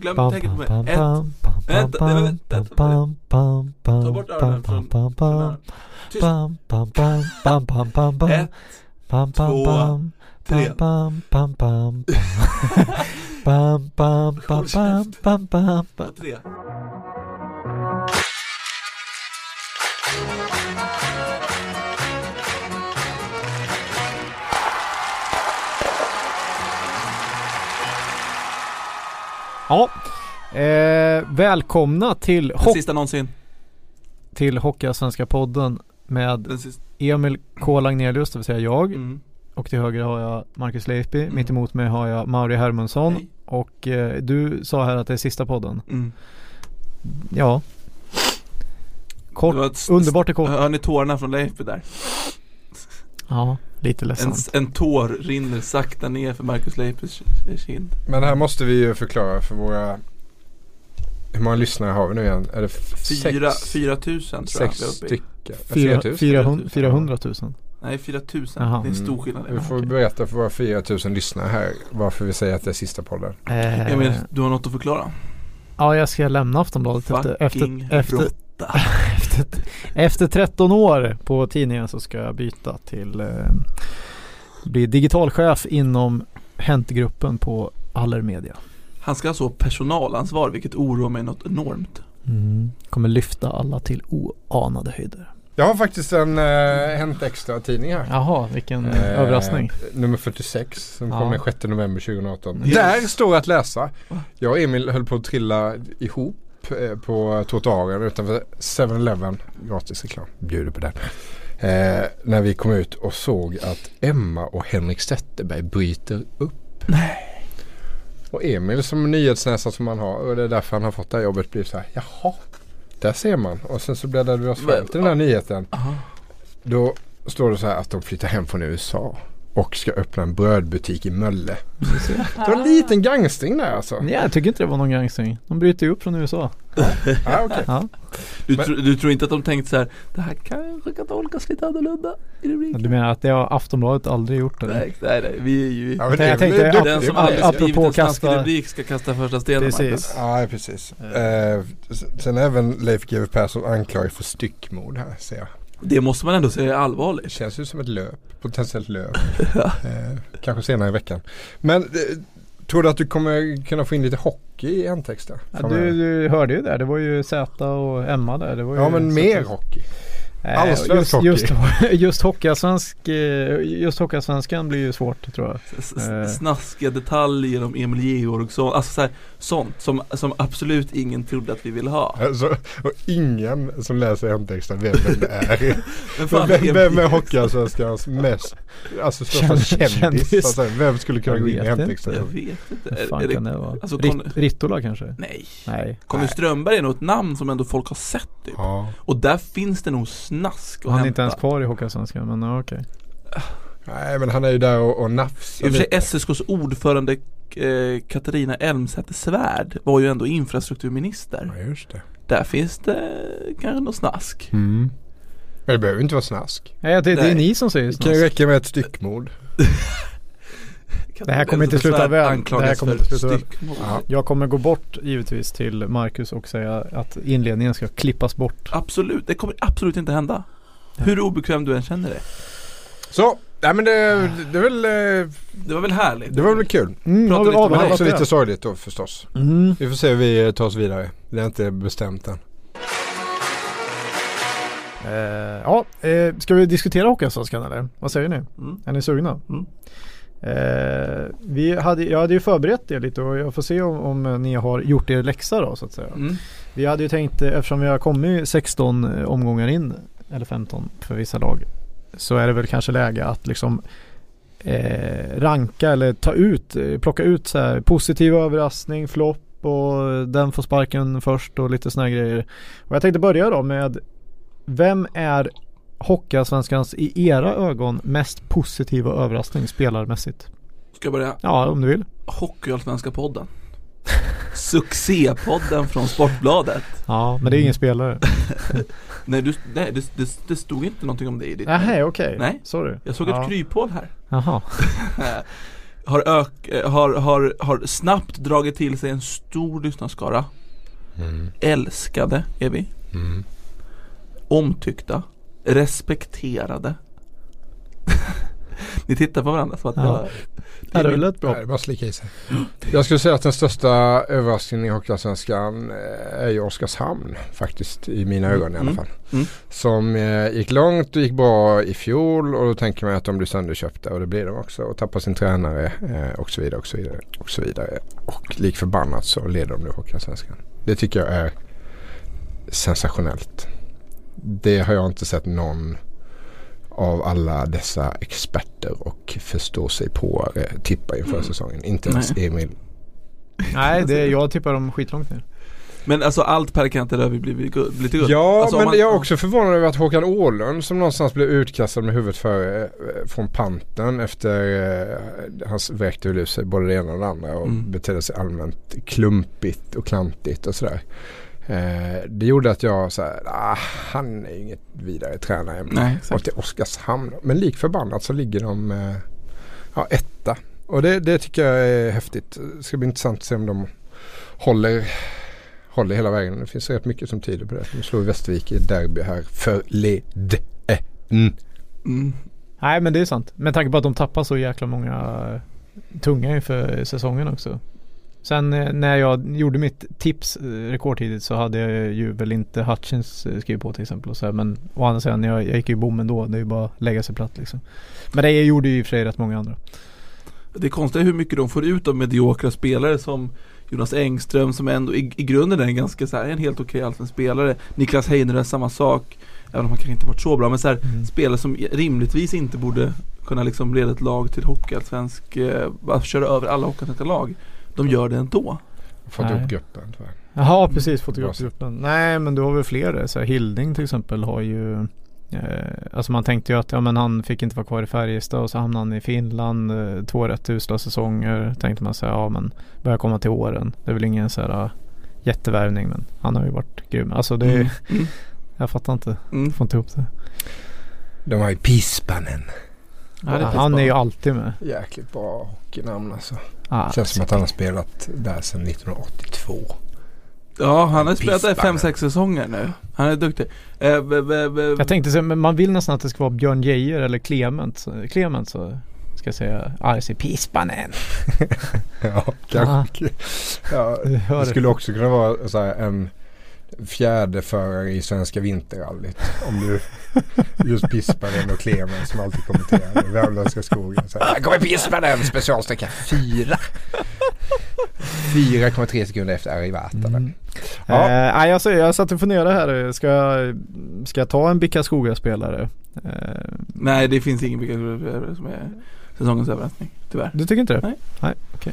glöm, bam, tänk på mig. Ett, vänta, Ta bort öronen från, från Tyst. Ett, två, tre. Håll käften. Tre. Ja, eh, välkomna till, Den sista någonsin. till Hockeyallsvenska podden med. Emil K. Lagnelius, det vill säga jag. Mm. Och till höger har jag Marcus Leifby. Mm. Mitt emot mig har jag Mauri Hermansson. Hej. Och eh, du sa här att det är sista podden. Mm. Ja. Kort, underbart och kort. Hör ni tårarna från Leif där? Ja, lite En, ledsamt. en tår rinner sakta ner för Marcus Leifes kind. Men här måste vi ju förklara för våra Hur många lyssnare har vi nu igen? Är det Fyra, sex, fyra tusen tror jag sex vi är uppe i. stycken? Fyra, 4000? 400, 400 000. Nej, fyra tusen. Det är en stor Mm. skillnad. Vi får berätta för våra 4000 lyssnare här varför vi säger att det är sista podden. Eh, Emil, du har något att förklara? ja, jag ska lämna Aftonbladet efter, efter, efter, råtta. efter, efter 13 år på tidningen så ska jag byta till eh, bli digitalchef inom Hänt-gruppen på Allermedia. Han ska alltså ha personalansvar, vilket oroar mig något enormt. Mm. Kommer lyfta alla till oanade höjder. Jag har faktiskt en uh, Hänt Extra tidning här. Jaha, vilken Eh, överraskning. Nummer 46 som Ja. kom den 6 november 2018. Yes. Där står att läsa. Jag och Emil höll på att trilla ihop eh, på trottoaren utanför 7-Eleven. Gratis reklam. Bjuder på den. Eh, när vi kom ut och såg att Emma och Henrik Zetterberg bryter upp. Nej. Och Emil som nyhetsnäsa som han har och det är därför han har fått det här jobbet blir så här. Jaha. Där ser man. Och sen så bläddrade vi oss fram till den här nyheten. Aha. Då står det så här att de flyttar hem från USA. Och ska öppna en brödbutik i Mölle. Det var en liten gangstring där alltså. Nej, jag tycker inte det var någon gangstring. De bryter ju upp från USA. Ja, okej. Ja. Du, tro, du tror inte att de tänkt så här, det här kanske kan tolkas lite annorlunda i rubriken? Du menar att det har Aftonbladet aldrig gjort eller? Nej, nej, nej, vi är ju Ja, men Jag det är tänkte- duktig Den som aldrig skrivit en snaskig kasta- rubrik ska kasta första stenen Precis. Ja, precis. Eh, s- sen även Leif GW Persson anklagad för styckmord här ser jag. Det måste man ändå säga är Det allvarligt. känns ju som ett löp, potentiellt löp. eh, kanske senare i veckan. Men eh, tror du att du kommer kunna få in lite hockey i en text? Ja, du, du hörde ju där, det var ju Z och Emma där. Det var ju Ja men mer hockey. Eh, Allsvensk just, hockey. just, just hockeyallsvensk, eh, just hockeyallsvenskan blir ju svårt tror jag. S- Eh. s- Snaskiga detaljer om Emil Georgsson, alltså så här, sånt som, som absolut ingen trodde att vi ville ha. Alltså, och ingen som läser hemtexten vet vem det är. Men fan, vem, vem är Hockeyallsvenskans mest, alltså största Känd- kändis? kändis. Alltså, vem skulle kunna gå in i hemtexten? Jag vet inte. Fan är det, kan det vara? alltså, Rit, Rittola kanske? nej. Nej. Conny. Strömberg är nog ett namn som ändå folk har sett typ. Ja. Och där finns det nog snask att Han är hämta. inte ens kvar i hockeyallsvenskan men ja, okej. Nej men han är ju där och, och nafsar I och för lite. sig SSKs ordförande eh, Katarina Elmsäter Svärd var ju ändå infrastrukturminister. Ja just det. Där finns det kanske något snask. Mm. Men det behöver inte vara snask. Nej, det, det är Nej. ni som säger Det kan ju snask. räcka med ett styckmord. Det här kommer inte sluta väl. Det här kommer inte sluta väl. Ja. Jag kommer gå bort givetvis till Marcus och säga att inledningen ska klippas bort. Absolut, det kommer absolut inte hända. Hur obekväm du än känner dig. Så, nej men det, det är väl, eh, Det var väl härligt? det var väl kul. Mm, Prata lite om Men också det? lite sorgligt då förstås. Mm. Vi får se hur vi tar oss vidare. Det är inte bestämt än. Eh, ja, eh, ska vi diskutera Hockeyallsvenskan eller? Vad säger ni? Mm. Är ni sugna? Mm. Eh, vi hade, jag hade ju förberett det lite och jag får se om, om ni har gjort er läxa då så att säga. Mm. Vi hade ju tänkt, eh, eftersom vi har kommit 16 omgångar in, eller 15 för vissa lag, så är det väl kanske läge att liksom eh, ranka eller ta ut, eh, plocka ut så här positiv överraskning, flopp och den får sparken först och lite sådana grejer. Och jag tänkte börja då med vem är Hockeyallsvenskans i era ögon mest positiva överraskning spelarmässigt? Ska jag börja? Ja, om du vill. Hockeyallsvenska podden. Succépodden från Sportbladet. Ja, men det är ingen spelare. Nej, du, nej det, det, det stod inte någonting om det i ditt Nej, okej. Nej. Sorry. Jag såg ja. ett kryphål här. Jaha. har, ök, eh, har, har, har snabbt dragit till sig en stor lyssnarskara. Mm. Älskade är vi. Mm. Omtyckta. Respekterade. Ni tittar på varandra så att Ja. jag, Ja, det lät bra. Nej, bara slicka i sig. Jag skulle säga att den största överraskningen i Hockeyallsvenskan eh, är ju Oskarshamn faktiskt i mina ögon i alla Mm. fall. Mm. Som eh, gick långt och gick bra i fjol och då tänker man att de blir sönderköpta och det blir de också och tappar sin tränare eh, och så vidare och så vidare och så vidare. Och lik förbannat så leder de nu Hockeyallsvenskan. Det tycker jag är sensationellt. Det har jag inte sett någon av alla dessa experter och förstå sig på eh, tippa inför Mm. säsongen. Inte ens. Emil. Nej, det, jag tippar dem skitlångt ner. Men alltså allt Per Kanter över blir blir guld- blir till guld. Ja, Alltså, men man- jag är också förvånad över att Håkan Åhlund som någonstans blev utkastad med huvudet före eh, från panten efter eh, hans vräkte ur sig både det ena och det andra och Mm. betedde sig allmänt klumpigt och klantigt och sådär. Eh, det gjorde att jag så här, ah, han är inget vidare tränare. Nej, Och till Oskarshamn. Men lik förbannat så ligger de eh, ja, etta. Och det, det tycker jag är häftigt. Det ska bli intressant att se om de håller, håller hela vägen. Det finns rätt mycket som tyder på det. De slår Västervik i derby här förleden. Mm. Nej men det är sant. Med tanke på att de tappar så jäkla många eh, tunga inför säsongen också. Sen eh, när jag gjorde mitt tips eh, rekordtidigt så hade jag ju väl inte Hutchins eh, skrivit på till exempel. Och så här, men å andra sidan, jag, jag gick ju bom ändå. Det är ju bara att lägga sig platt liksom. Men det gjorde ju i och för sig rätt många andra. Det är konstigt hur mycket de får ut av mediokra spelare som Jonas Engström som ändå i, i grunden är en ganska så här, en helt okej allsvensk spelare. Niklas Heiner är samma sak. Även om han kanske inte varit så bra men så här, Mm. spelare som rimligtvis inte borde kunna liksom leda ett lag till hockeyallsvensk, eh, köra över alla hockeyallsvenska lag. De gör det ändå. Fått Nej. upp gruppen tror jag. Jaha precis, Bra fotografgruppen. Nej men du har väl fler. Så här, Hilding till exempel har ju eh, Alltså man tänkte ju att ja, men han fick inte vara kvar i Färjestad och så hamnade han i Finland. Eh, två rätt usla säsonger. Tänkte man säga ja men börjar komma till åren. Det är väl ingen så här uh, jättevärvning men han har ju varit grym. Alltså det Mm. Mm. Jag fattar inte. Mm. Får inte ihop det. De har ju Pispanen. Ja, han är ju alltid med. Jäkligt bra hockeynamn alltså. Ah, Känns som att han har spelat där sedan 1982. Ja, han har spelat där fem, sex säsonger nu. Han är duktig. Eh, b, b, b, Jag tänkte men man vill nästan att det ska vara Björn Geijer eller Clement. Så- Clement så ska jag säga RC Pispanen. ja, kanske. Ja, det skulle också kunna vara så här en fjärde förare i Svenska Vinterrallyt. Om du just Pispanen och Clemens som alltid kommenterar Värmländska skogen. Så här, "Här kommer Pispanen specialsträcka fyra. 4,3 sekunder efter Arrivata. Mm. Ja. Eh, jag, jag satt och funderade här. Ska jag, ska jag ta en Bickaskoga-spelare? Eh, Nej, det finns ingen vilka som är säsongens överraskning. Tyvärr. du tycker inte det? Nej. Nej, okej.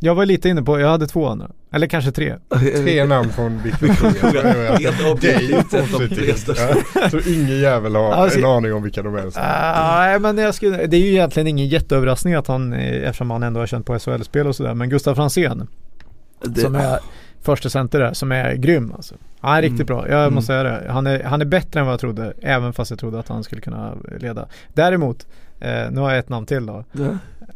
Jag var lite inne på, jag hade två andra. Eller kanske tre. Tre namn från Bickaskogen. Helt objektivt sett de tre största. Ja, Så ingen jävel har Alltså- en aning om vilka de är. Nej men jag skulle, det är ju egentligen ingen jätteöverraskning att han, eftersom han ändå har känt på SHL-spel och sådär. Men Gustav Franzén Det- som är första center där, som är grym alltså. Han är riktigt Mm. bra, jag Mm. måste säga det. Han är, han är bättre än vad jag trodde, även fast jag trodde att han skulle kunna leda. Däremot, eh, nu har jag ett namn till då. Ja.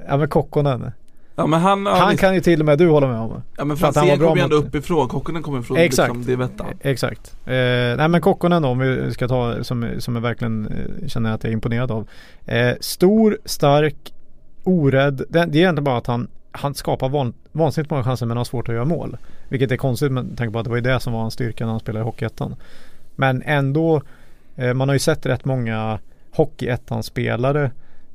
Ja men Kokkonen. Ja men han, han kan ju till och med du hålla med om. ja men Franzén kommer ju ändå uppifrån, Kokkonen kommer ifrån Exakt. liksom, det vet han. Eh, Exakt. Eh, nej men Kokkonen då, om vi ska ta som, som jag verkligen eh, känner att jag är imponerad av. Eh, stor, stark, orädd. Det, det är egentligen bara att han, han skapar van, vansinnigt många chanser men har svårt att göra mål. Vilket är konstigt med tanke på att det var ju det som var hans styrka när han spelade i Hockeyettan. Men ändå, eh, man har ju sett rätt många Hockeyettan-spelare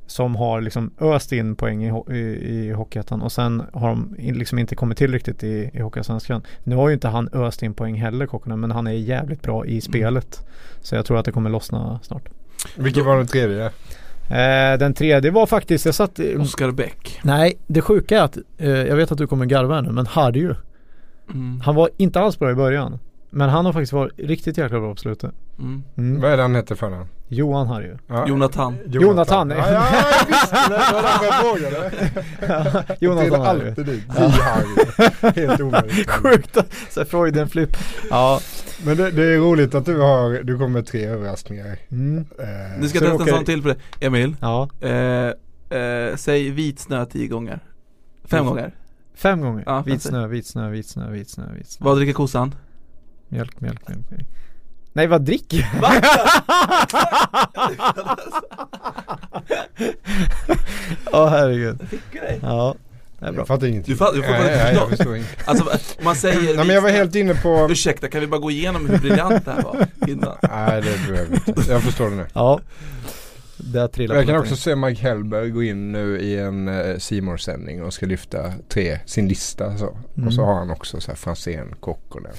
som har liksom öst in poäng i, i, i Hockeyettan och sen har de liksom inte kommit till riktigt i, i Hockeyallsvenskan. Nu har ju inte han öst in poäng heller Kokkonen men han är jävligt bra i spelet. Så jag tror att det kommer lossna snart. Vilken var den tredje? Eh, den tredje var faktiskt, jag satt Oskar Bäck. Nej, det sjuka är att eh, jag vet att du kommer garva här nu men Harry ju. Mm. Han var inte alls bra i början. Men han har faktiskt varit riktigt jäkla bra på slutet. Mm. Mm. Vad är det han hette för namn? Johan Harry ju. Ja. Jonathan. Jonathan. Ja, ja, jag visste det. Jag frågade. Jonathan Till Harry. alltid dit. Vi Harry. Helt omöjligt. Sjukt. Så Freuden flip. Ja. Men det, det är roligt att du har, du kommer med tre överraskningar. Mm. Eh, Nu ska testa en okej. sån till för det. Emil. Ja. Eh, eh, säg vit snö tio gånger Fem Mm. gånger Fem gånger. Ja, vit snö, vit snö, vit snö, vit snö, vit snö. Vad dricker kossan? Mjölk, mjölk, mjölk. mjölk. Nej vad dricker jag? Va? Åh herregud. Fick jag dig? Ja, det är bra. Jag fattar ingenting. Du fattar- du fattar nej, inte nej, jag förstår inte. Alltså man säger Nej men jag var helt inne på Ursäkta, kan vi bara gå igenom hur briljant det här var innan? Nej det behöver vi inte. Jag förstår det nu. Ja. Det trillar Jag kan också se Mike Hellberg gå in nu i en uh, C sändning och ska lyfta tre, sin lista så. Mm. Och så har han också så här Franzén, Kokkonen,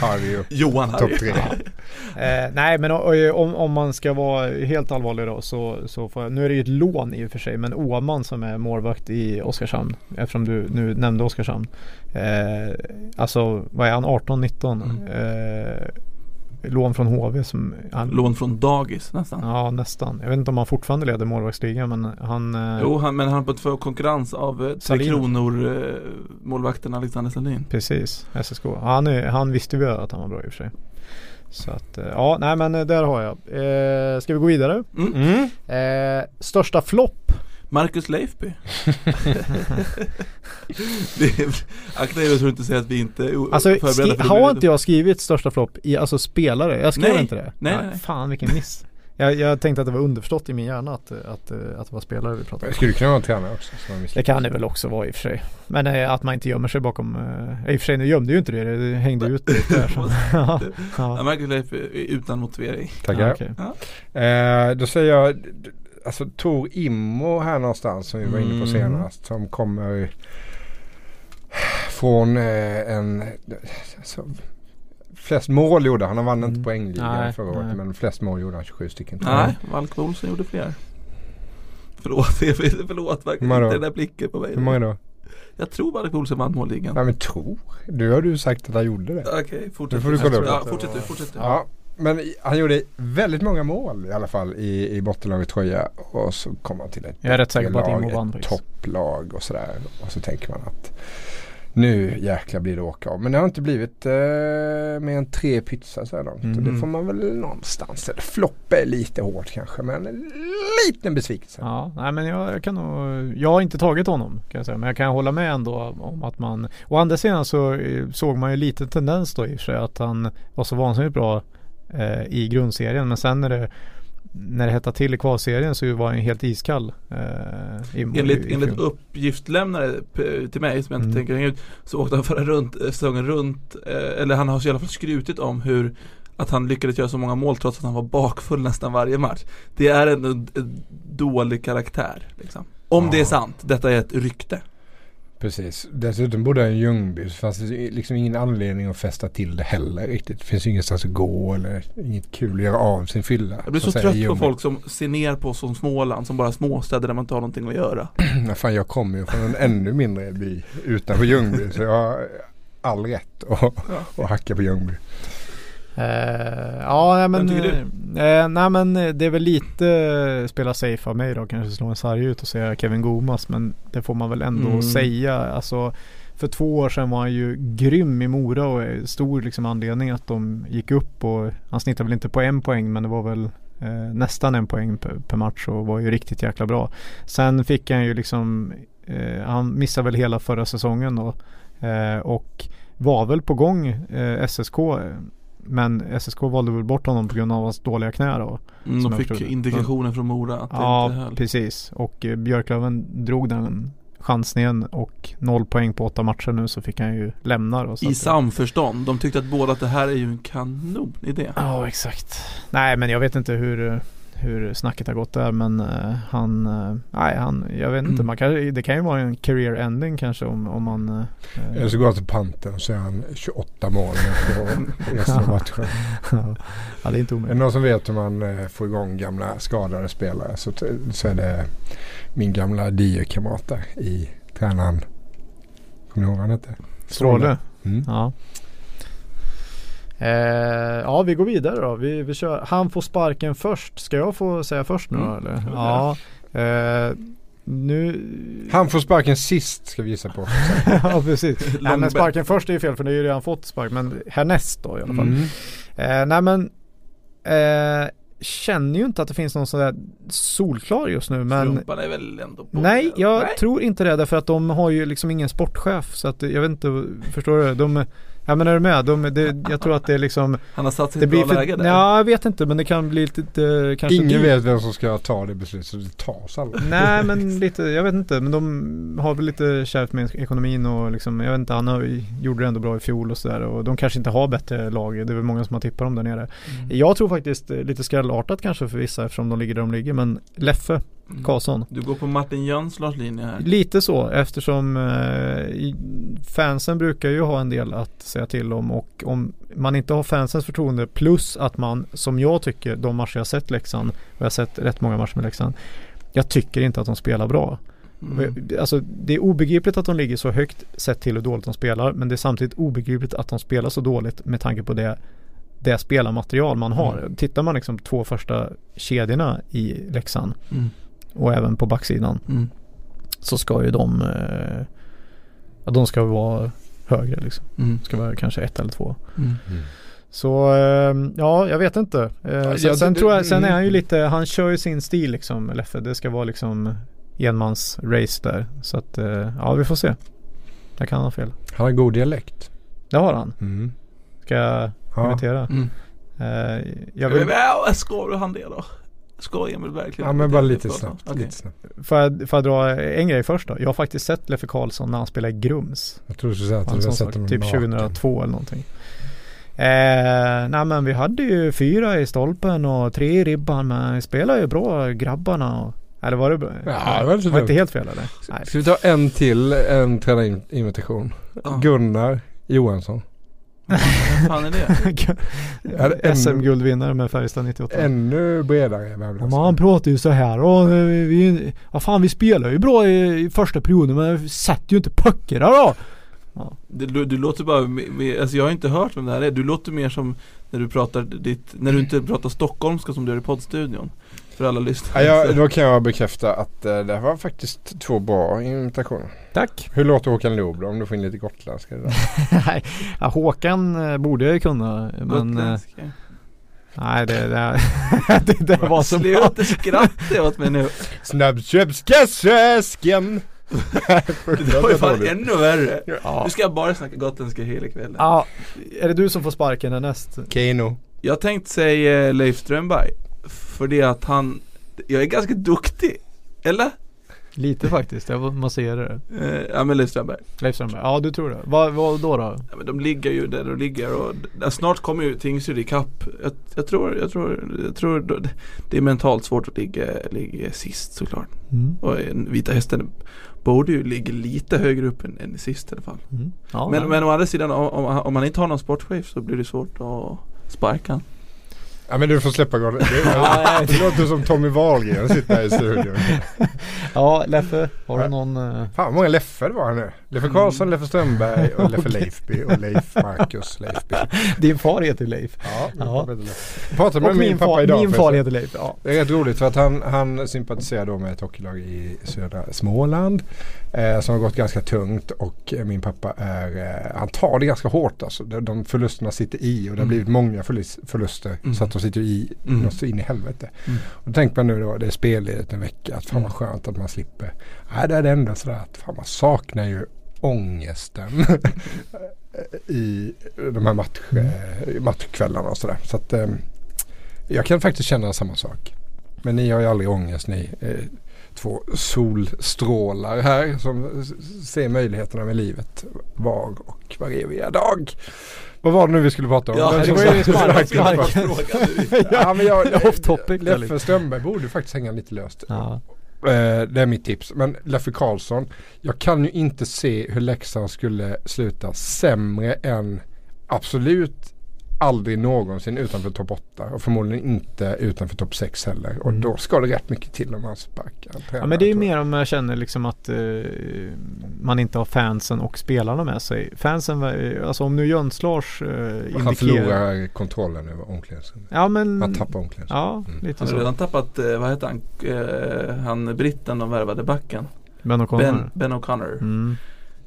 Harry och Johan topp tre. Eh, nej men om, om man ska vara helt allvarlig då så, så får jag, nu är det ju ett lån i och för sig men Åman som är målvakt i Oskarshamn eftersom du nu nämnde Oskarshamn. Eh, alltså vad är han 18-19? Mm. Eh, lån från HV som han, Lån från dagis nästan Ja nästan. Jag vet inte om han fortfarande leder målvaktsligan men han eh, Jo, han, men han har fått få konkurrens av eh, Tre Salin. Kronor eh, målvakten Alexander Salin Precis, SSK. Han, är, han visste vi att han var bra i och för sig. Så att eh, ja, nej men där har jag. Eh, ska vi gå vidare? mm. Mm. Eh, största flopp? Marcus Leifby Det Akta er så du inte säger att vi inte är Alltså förberedda för det har inte jag skrivit största flopp i alltså spelare? Jag skrev Nej. inte det. Nej, Ja, nej, nej. Fan vilken miss. Jag, jag tänkte att det var underförstått i min hjärna att, att, att det var spelare vi pratade Det om. skulle kunna vara tränare också. Det kan det väl också vara i och för sig. Men eh, att man inte gömmer sig bakom, eh, i och för sig nu gömde ju inte det, det hängde ut lite där. Så. ja, Ja, ja. Marcus Leifby är utan motivering Tackar. Ja, okej. Eh, då säger jag Alltså Tor Immo här någonstans som vi var inne på Mm. senast. Som kommer från eh, en alltså, Flest mål gjorde han. Han vann inte Mm. poängligan förra året. Men flest mål gjorde han 27 stycken. Nej, Valk Olsson gjorde fler Förlåt, förlåt verkligen inte den där blicken på mig jag. Hur många då? Jag tror Valk Olsson vann målligan Nej men tror. Du har du sagt att han gjorde det. Okej, fortsätt Nu får du kolla upp Ja, fortsätt du, fortsätt du Ja, men han gjorde väldigt många mål i alla fall i, i bottenlaget tröja. Och så kom han till ett Jag är rätt säker på att Immo vann ett topplag och sådär. Och så tänker man att nu jäklar blir det åka av. Men det har inte blivit eh, mer än tre pytsar så här långt. Och Mhm. det får man väl någonstans. Eller flopp är lite hårt kanske men en liten besvikelse. Ja, nej men jag, jag kan nog, jag har inte tagit honom kan jag säga. Men jag kan hålla med ändå om att man, å andra sidan så eh, såg man ju lite tendens då i och sig att han var så vansinnigt bra eh, i grundserien. Men sen när det, när det hettade till i kvalserien så var han ju helt iskall. Eh, i, Enligt, i, enligt uppgiftslämnare p- till mig som jag inte Mm. tänker hänga ut Så åkte han förra runt, eh, säsongen runt eh, Eller han har i alla fall skrutit om hur Att han lyckades göra så många mål trots att han var bakfull nästan varje match Det är en, en, dålig karaktär liksom. Om det är Ja. sant, detta är ett rykte Precis. Dessutom bodde han i Ljungby så fanns det liksom ingen anledning att fästa till det heller riktigt. Det finns ju ingenstans att gå eller inget kul att göra av sin fylla. Jag blir så säga, trött på folk som ser ner på oss som Småland som bara småstäder där man inte har någonting att göra Nej, fan, jag kommer ju från en ännu mindre by utanför Ljungby så jag har all rätt att, att hacka på Ljungby. Eh, ja, men, eh, nej men det är väl lite eh, spela safe av mig då. Kanske slå en sarg ut och säga Kevin Gomas. Men det får man väl ändå Mm. säga. Alltså, för två år sedan var han ju grym i Mora och stor liksom anledning att de gick upp. Och han snittade väl inte på en poäng men det var väl eh, nästan en poäng per, per match och var ju riktigt jäkla bra. Sen fick han ju liksom, eh, han missade väl hela förra säsongen då. Eh, och var väl på gång SSK. Eh, Men SSK valde väl bort honom på grund av hans dåliga knä då. mm, De fick indikationer från Mora att det inte Ja, höll precis. Och eh, Björklöven drog den chansningen och noll poäng på åtta matcher nu så fick han ju lämna då. I samförstånd, de tyckte att båda att det här är ju en kanonidé Ja, exakt. Nej, men jag vet inte hur, hur snacket har gått där men eh, han, eh, nej han, jag vet inte, Mm. man kan, det kan ju vara en career ending kanske om, om man eh, Eller så går han till panten och så är han 28 mål på resten av matchen. ja, det är inte Är det omöjligt. någon som vet hur man får igång gamla skadade spelare så, så är det min gamla DIE-kamrat där i tränaren. Kommer ni ihåg vad han hette? Stråle. Mm. Ja. Eh, ja, vi går vidare då. Vi, vi kör. Han får sparken först. Ska jag få säga först nu Mm, eller? Ja. Eh, nu... Han får sparken sist ska vi gissa på. ja, precis. Nej, men sparken först är ju fel för det är ju redan fått spark. Men härnäst då i alla fall. Mm. Eh, nej men eh, känner ju inte att det finns någon sån där solklar just nu men Strumpan är väl ändå på Nej, jag Nej. tror inte det därför att de har ju liksom ingen sportchef så att jag vet inte, förstår du? De, ja men är du med? De, det, jag tror att det är liksom Han har satt sig i Det ett bra blir läge för, där. ja, jag vet inte men det kan bli lite kanske Ingen dyrt. vet vem som ska ta det beslutet så det tas aldrig. Nej men lite, jag vet inte men de har väl lite kärvt med ekonomin och liksom, jag vet inte, han har, gjorde det ändå bra i fjol och sådär och de kanske inte har bättre lag, det är väl många som har tippat dem där nere. Mm. Jag tror faktiskt lite skrällartat kanske för vissa eftersom de ligger där de ligger men Leffe. Karlsson Du går på Martin Jönslars linje här. Lite så eftersom eh, fansen brukar ju ha en del att säga till om och om man inte har fansens förtroende plus att man som jag tycker de matcher jag sett Leksand och jag har sett rätt många matcher med Leksand jag tycker inte att de spelar bra. Mm. Alltså det är obegripligt att de ligger så högt sett till hur dåligt de spelar men det är samtidigt obegripligt att de spelar så dåligt med tanke på det det spelarmaterial man har. Mm. Tittar man liksom två första kedjorna i Leksand Mm. Och även på backsidan Mm. så ska ju de eh, ja, de ska vara högre liksom. Mm. Ska vara kanske ett eller två. Mm. Så eh, ja, jag vet inte. Eh, sen, ja, sen det- tror jag, sen är mm. han ju lite, han kör ju sin stil liksom, Leffe. Det ska vara liksom enmans race där. Så att eh, ja, vi får se. Jag kan ha fel. Han har god dialekt. Det har han. Mm. Ska jag Ja. imitera? Mm. Eh, jag vill, ja, Ska du han det då? Ska Emil verkligen? ja men bara lite snabbt. Lite snabbt. får, jag, får jag dra en grej först då? Jag har faktiskt sett Leffe Karlsson när han spelar i Grums. Jag tror du skulle säga att du har sett honom typ naken. 2002 eller någonting. Eh, nej men vi hade ju fyra i stolpen och tre i ribban men vi spelade ju bra grabbarna och Eller var det bra? Ja, det var var inte helt fel eller? Nej. Ska vi ta en till, en tränarinvitation? Ja. Gunnar Johansson. Vem fan är det? Ja, SM-guldvinnare med Färjestad 98. Ännu bredare Ja, Värmland. men han pratar ju så här och vi, vi, ja fan vi spelar ju bra i, i första perioden men vi sätter ju inte puckar då. Du, du, du låter bara, alltså jag har inte hört vem det här är. Du låter mer som när du pratar ditt, när du inte pratar stockholmska som du gör i poddstudion. För alla lyssnare. Ja, jag, då kan jag bekräfta att eh, det var faktiskt två bra imitationer. Tack. Hur låter Håkan Loob då? Om du får in lite gotländska. Nej, ja, Håkan eh, borde jag ju kunna men eh, nej det, det, det, det var så bra. Sluta skratta åt mig nu. Snabbköpskassösken! Det var ju fan ännu värre. Ja. Nu ska jag bara snacka gotländska hela kvällen. ja, är det du som får sparken härnäst? Keno. Jag tänkte säga Leif Strömberg. För det att han, jag är ganska duktig. Eller? Lite faktiskt, jag måste ge det. Eh, ja men Leif Strömberg. Leif Strömberg, ja du tror det. Vad, vad då då? Ja, men de ligger ju där de ligger och snart kommer ju Tingsryd ikapp. Jag, jag tror, jag tror, jag tror det är mentalt svårt att ligga, ligga sist såklart. Mm. Och en Vita Hästen borde ju ligga lite högre upp än, än sist i alla fall. Mm. Ja, men, men å andra sidan om, om, om man inte har någon sportchef så blir det svårt att sparka han. Ja men du får släppa Gordon. Det, det låter som Tommy Wahlgren sitter här i studion. ja Leffe, har du Ja. någon? eh, Fan vad många Leffe det var nu. Leffe Karlsson, Leffe Strömberg och Leffe Leifby och Leif Marcus Leifby. Din far heter Leif. Ja, Ja. Jag pratade med min, min, pappa far, idag. min far heter Leif, ja. Det är rätt roligt för att han, han sympatiserar då med ett hockeylag i södra Småland. Eh, som har gått ganska tungt och eh, min pappa är, eh, han tar det ganska hårt alltså. De, de förlusterna sitter i och det har Mm. blivit många förlus, förluster Mm. så att de sitter i Mm. något så in i helvete. Mm. Och då tänker man nu då, det är spelledigt en vecka, att fan Mm. vad skönt att man slipper. Nej det är det ändå sådär att fan man saknar ju ångesten i de här match, eh, matchkvällarna och sådär. Så att eh, jag kan faktiskt känna samma sak. Men ni har ju aldrig ångest ni eh, två solstrålar här som ser möjligheterna med livet var och var eviga dag. Vad var det nu vi skulle prata om? Ja, det var ju sparkade- spark- sparkade- Ja men jag, Off topic, Leffe? Strömberg borde faktiskt hänga lite löst. Ja. Eh, det är mitt tips. Men Leffe Karlsson, jag kan ju inte se hur Leksand skulle sluta sämre än absolut aldrig någonsin utanför topp 8 och förmodligen inte utanför topp 6 heller. Och Mm. då ska det rätt mycket till om man sparkar ja men det är mer om jag känner liksom att eh, man inte har fansen och spelarna med sig. Fansen, var- alltså om nu Jöns Lars eh, Han indikerar. förlorar kontrollen över omklädningsrummet. Ja men. Han tappar omklädningsrummet. Ja, Mm. lite Han har redan tappat, eh, vad heter han, eh, han britten de värvade backen. Ben O'Connor. Ben, ben O'Connor. Mm.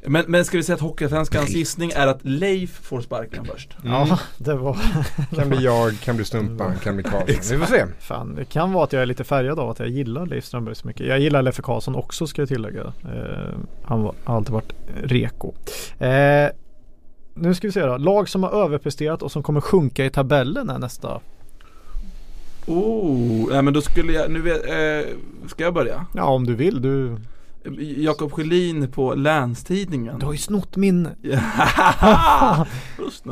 Men, men ska vi säga att Hockeyallsvenskans gissning är att Leif får sparken först? Ja, det var Kan bli jag, kan bli Stumpan, kan bli Karlsson. Vi får se. Fan, det kan vara att jag är lite färgad av att jag gillar Leif Strömberg så mycket. Jag gillar Leffe Karlsson också ska jag tillägga. Eh, han var, har alltid varit reko. Eh, nu ska vi se då. Lag som har överpresterat och som kommer sjunka i tabellen är nästa. Oh, nej men då skulle jag, nu vet, eh, ska jag börja? Ja om du vill. Du, Jakob Sjölin på Länstidningen. du har ju snott min.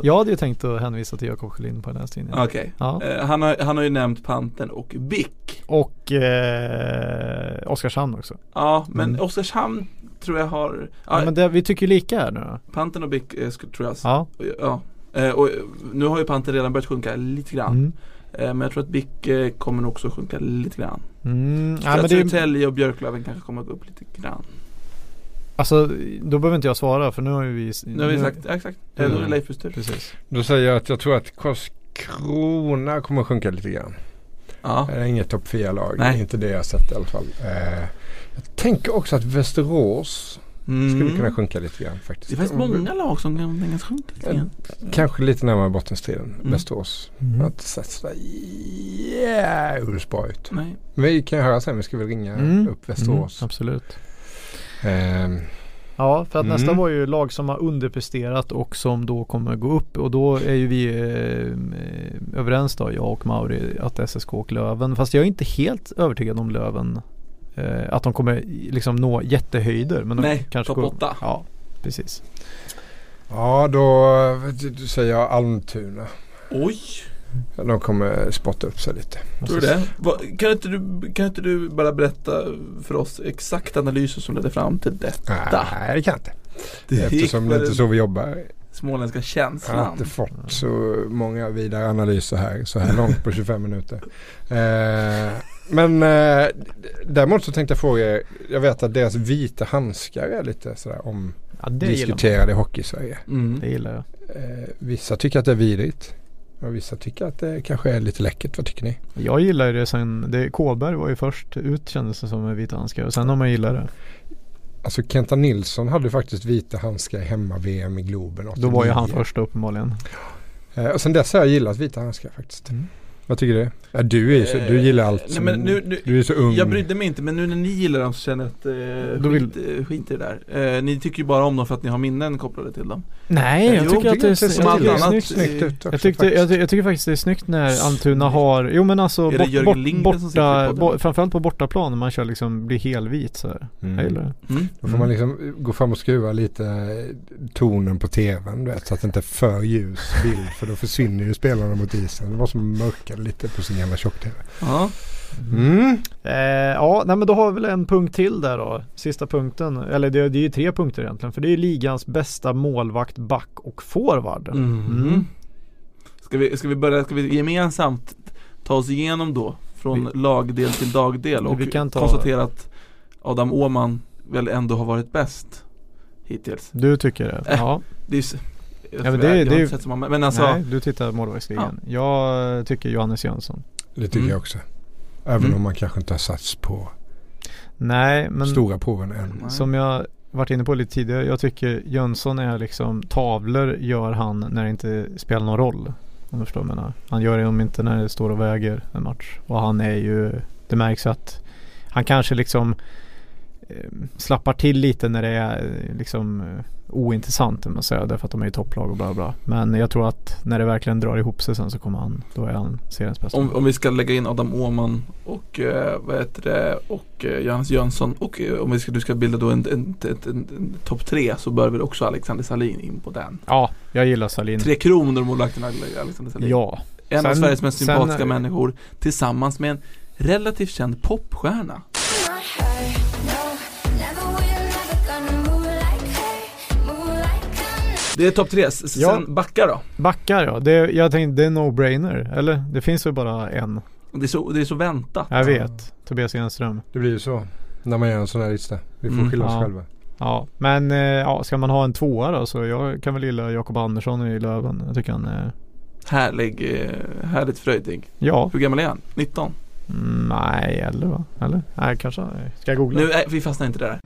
Jag hade ju tänkt att hänvisa till Jakob Sjölin på den här tidningen. Okej. Ja. Eh, han, har, han har ju nämnt Panten och Bick. Och eh, Oskarshamn också. Ja, men Mm. Oskarshamn tror jag har, ja, Ja, men det, vi tycker lika här nu då. Panten och Bick eh, tror jag. Ja. Ja. Eh, och nu har ju Panten redan börjat sjunka lite grann. Mm. Eh, men jag tror att Bick eh, kommer också sjunka lite grann. Mm. Ja, men att det, Södertälje och Björklöven kanske kommer upp lite grann. alltså då behöver inte jag svara för nu har ju vi Nu har vi sagt, ja, exakt. Då är det Mm. Leifs tur. Precis. Då säger jag att jag tror att Karlskrona kommer att sjunka lite grann. Ja. Det är inget topp 4-lag. Nej. Inte det jag har sett i alla fall. Eh, jag tänker också att Västerås Mm. skulle kunna sjunka lite grann faktiskt. Det faktiskt många lag som kan tänkas sjunka lite grann. Kanske lite närmare bottenstriden. Mm. Västerås. Mm. Har inte sett sådär jävligt bra ut. Nej. Men vi kan ju höra sen. Vi ska väl ringa Mm. upp Västerås. Mm, absolut. Ehm, Ja, för att Mm. nästa var ju lag som har underpresterat och som då kommer gå upp och då är ju vi eh, eh, överens då, jag och Mauri, att SSK och Löven. Fast jag är inte helt övertygad om Löven. Eh, att de kommer liksom nå jättehöjder. Men de Nej, kanske topp går- åtta. Ja, precis. ja, då säger jag Almtuna. Oj, De kommer spotta upp sig lite. tror du det? Vad- Kan inte du, kan inte du bara berätta för oss exakt analyser som ledde fram till detta? Nej, det kan jag inte. Det Eftersom det inte är så vi jobbar. småländska Jag har känslan. inte fått så många vidare analyser här så här långt på 25 minuter. Eh, men eh, däremot så tänkte jag fråga er. Jag vet att deras vita handskar är lite sådär Ja, gillar man. omdiskuterade i hockey-Sverige. Mm. Det gillar jag. Eh, vissa tycker att det är vidrigt. Och vissa tycker att det kanske är lite läckert. Vad tycker ni? Jag gillar ju det sen, det, Kåberg var ju först ut kändes det som med vita handskar och sen har man gillat det. Alltså Kenta Nilsson hade faktiskt vita handskar hemma-VM i Globen Då var ju han 89. först uppenbarligen. Eh, och sen dess har jag gillat vita handskar faktiskt. Mm. Vad tycker du? Ja, du, är så, du gillar allt Nej, som, men nu, nu, Du är så ung. Jag brydde mig inte men nu när ni gillar dem så känner jag att eh, Då vill- skit, eh, skit i det där. Eh, ni tycker ju bara om dem för att ni har minnen kopplade till dem. Nej, jag tycker att det ser jag det är snyggt. snyggt ut också, Jag, tyckte, jag, jag tycker faktiskt det är snyggt när Almtuna har, jo men alltså bort, bort, borta, bo, framförallt på bortaplan när man kör liksom, blir helvit så här. Mm. Jag gillar det. Mm. Då får man liksom gå fram och skruva lite eh, tonen på tvn du vet, så att det inte är för ljus bild för då försvinner ju spelarna mot isen. Det var som mörkade lite på sin jävla tjock-tv. Ja. Mm. Eh, ja, nej men då har vi väl en punkt till där då. Sista punkten, eller det, det är ju tre punkter egentligen. För det är ligans bästa målvakt, back och forward. Mm. Mm. Ska, vi, ska vi börja, ska vi gemensamt ta oss igenom då från lagdel till dagdel och Vi kan ta- konstatera att Adam Åhman väl ändå har varit bäst hittills. Du tycker det? Äh, Ja. Det är, Ja, men det- jag, det så många, men alltså Nej, du tittar målvaktsligan. Jag tycker Johannes Jönsson. Det tycker Mm. jag också. Även Mm. om man kanske inte har sats på Nej, men stora proven än. Nej. som jag varit inne på lite tidigare. Jag tycker Jönsson är liksom tavlor gör han när det inte spelar någon roll. Om du förstår vad jag menar. Han gör det om inte när det står och väger en match. Och han är ju, det märks att han kanske liksom slappar till lite när det är eh, liksom eh, ointressant om man säger. Därför att de är i topplag och bla bla. Men jag tror att när det verkligen drar ihop sig sen så kommer han, då är han seriens bästa. om, om vi ska lägga in Adam Åhman och eh, vad heter det och eh, Johannes Jönsson och eh, om vi ska, du ska bilda då en, en, en, en, en topp tre så bör väl också Alexander Salin in på den. Ja, jag gillar Salin. Tre kronor målvakten Alexander Salin. Ja, En av Sen- Sveriges mest sen- sympatiska människor tillsammans med en relativt känd popstjärna. Det är topp tre. Sen Ja. backar då. backar ja. Det, jag tänkte det är no-brainer. Eller? Det finns väl bara en. Det är så, det är så väntat. Jag vet. Tobias Enström. Det blir ju så när man gör en sån här lista. Vi får Mm, skylla oss ja. själva. Ja, men eh, ja, ska man ha en tvåa då så jag kan väl gilla Jakob Andersson i Löven. Jag tycker han är Härlig, eh, härligt fröjdig. Ja, Hur gammal är han? 19? mm, nej eller va? Eller? Nej kanske. Ska jag googla? Nu, nej, vi fastnar inte där.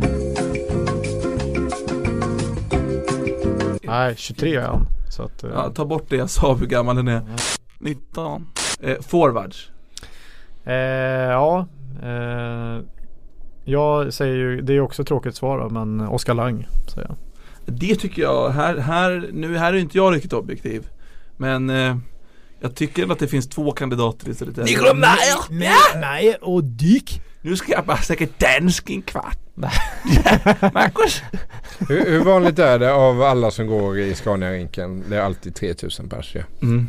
Nej, 23 är han. Så att, eh, Ja, ta bort det jag sa hur gammal den är. 19. Eh, forwards. eh, ja. Eh, jag säger ju, det är också ett tråkigt svar då, men Oskar Lang säger jag. Det tycker jag, här, här, nu här är inte jag riktigt objektiv. Men eh, jag tycker att det finns två kandidater istället. Nicolai Meyer! Nej och Dick. Nu ska jag bara snacka dansk i en kvart. Marcus! Hur, hur vanligt är det av alla som går i Scania-rinken? Det är alltid 3000 pers ja. Mm.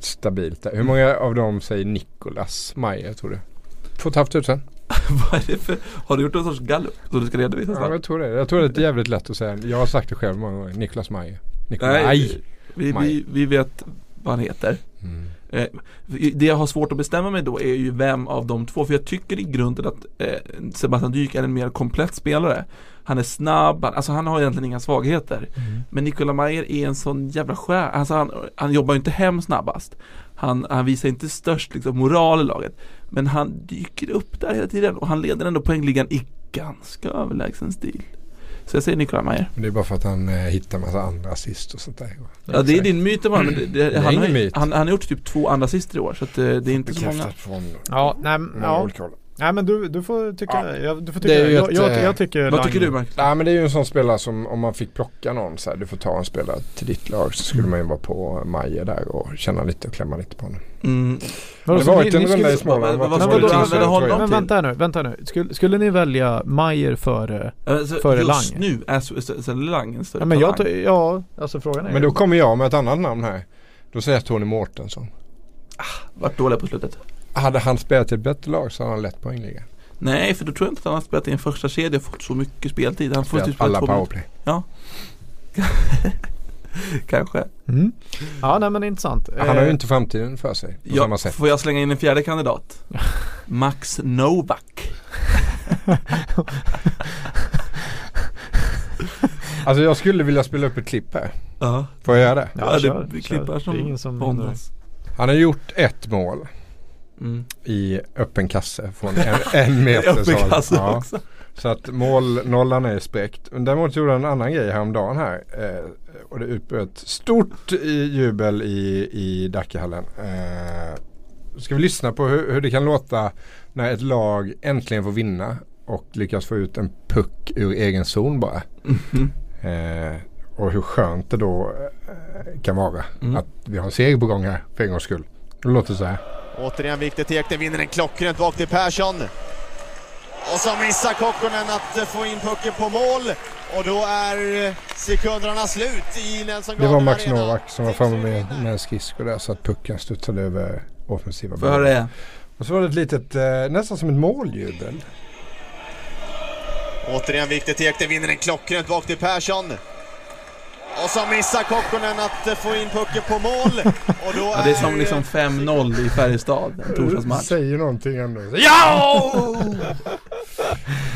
Stabilt där. Hur många av dem säger Nicolas Mayer tror du? 2 500? Vad är det för, har du gjort någon sorts gallup som du ska redovisa Ja, snart? jag tror det. Jag tror det är jävligt lätt att säga. Jag har sagt det själv många gånger. Nicolas Mayer. Nicolai. Nej, vi, Maj. vi, vi vet vad han heter. Mm. Eh, det jag har svårt att bestämma mig då är ju vem av de två. För jag tycker i grunden att eh, Sebastian Dyk är en mer komplett spelare. Han är snabb, han, alltså han har egentligen inga svagheter. Men Nikola Mayer är en sån jävla skär. Alltså han, han jobbar ju inte hem snabbast. Han, han visar inte störst liksom, moral i laget. Men han dyker upp där hela tiden och han leder ändå poängligan i ganska överlägsen stil. Så jag säger Nikola Mayer. Men det är bara för att han eh, hittar massa andra assist och sånt där. Ja det är din myt bara, men det, det, är han, har, myt. han, han har gjort typ två andra assister i år så att, eh, det är inte så många. Från Ja, nej, ja. olika håll. Nej men du, du får tycka, Ja. jag, du får Det tycka är ju jag, ett, jag, eh, jag tycker Vad Lang- tycker du Mark? Nej men det är ju en sån spelare som om man fick plocka någon så här, du får ta en spelare till ditt lag så skulle Mm. man ju vara på Majer där och känna lite och klämma lite på honom. Mm. Det var inte en runda skulle- i Småland. vad- till använder Söder, honom jag. Men vänta nu, vänta nu. Skulle, skulle ni välja Mayer före? Alltså, Före just Lang. nu är så, så, så Lang en större Ja men jag, talang. ja alltså frågan är Men då kommer jag med ett annat namn här. Då säger jag Tony Mårtensson. Vart dåliga på slutet. Hade han spelat i ett bättre lag så hade han lätt poängliga. Nej, för då tror jag inte att han har spelat i en första kedja och fått så mycket speltid. Han får typ alla powerplay. Kanske. mm. Ja nej men intressant. Han har ju Eh, inte framtiden för sig på samma Ja, sätt. får jag slänga in en fjärde kandidat? Max Novak. Alltså jag skulle vilja spela upp ett klipp här. Ja, Får jag göra det? Ja, ja, kör, det kör. klippar som Det är ingen som. Han har gjort ett mål Mm. i öppen kasse från en, en håll. kasse Ja. också. Så att målnollan är spräckt. Däremot gjorde han en annan grej häromdagen här. Eh, och det utbröt stort jubel i, i Dackehallen. Eh, ska vi lyssna på hur, hur det kan låta när ett lag äntligen får vinna och lyckas få ut en puck ur egen zon bara. Mhm. Eh, och hur skönt det då eh, kan vara Mm. att vi har en seger på gång här för en gångs skull. Det låter så här. Återigen viktigt Ekten vinner den klockrent bak till Persson. Och så missar Kokkonen att eh, få in pucken på mål. Och då är eh, sekunderna slut i Nelson Det var Max Arena. Novak som var framme med, med en skridsko där så att pucken studsade över offensiva Får jag höra det? Och så var det ett litet, eh, nästan som ett måljubel. Återigen viktigt Ekten vinner den klockrent bak till Persson. Och så missar Kokkonen att eh, få in pucken på mål. Och då Ja, det är som eh, liksom 5-0 i Färjestad, en torsdagsmatch. Säger någonting ändå. Ja!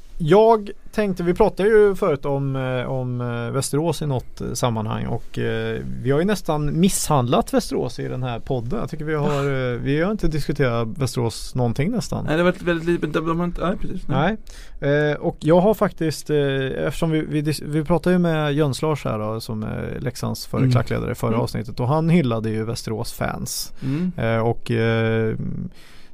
jag tänkte, vi pratade ju förut om, eh, om eh, Västerås i något eh, sammanhang och vi har ju nästan misshandlat Västerås i den här podden. Jag tycker vi har, vi har inte diskuterat Västerås någonting nästan. Nej, det var väldigt lite, de, har inte, nej precis. Nej, eh, och jag har faktiskt, eftersom vi, vi, vi pratade ju med Jöns Lars här då, som är Leksands förre Mm. klackledare i förra Mm. avsnittet och han hyllade ju Västerås fans. Mm. Och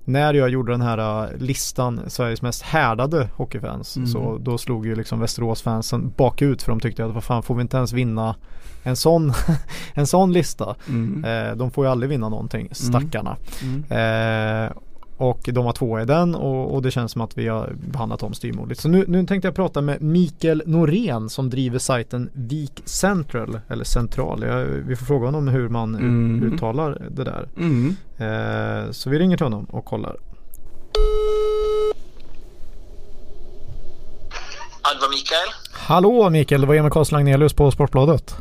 när jag gjorde den här eh, listan Sveriges mest härdade hockeyfans Mm. så då slog ju liksom Västerås-fansen bakut för de tyckte att vad fan får vi inte ens vinna en sån, en sån lista. Mm. Eh, de får ju aldrig vinna någonting, stackarna. Mm. Eh, Och de har två i den och, och det känns som att vi har behandlat dem styvmoderligt. Så nu, nu tänkte jag prata med Mikael Norén som driver sajten Vik Central. Eller Central. Jag, vi får fråga honom hur man Mm. uttalar det där. Mm. Eh, så vi ringer till honom och kollar. Ja, det var Mikael. Hallå Mikael, det var Emil Karlsson Agnelius på Sportbladet.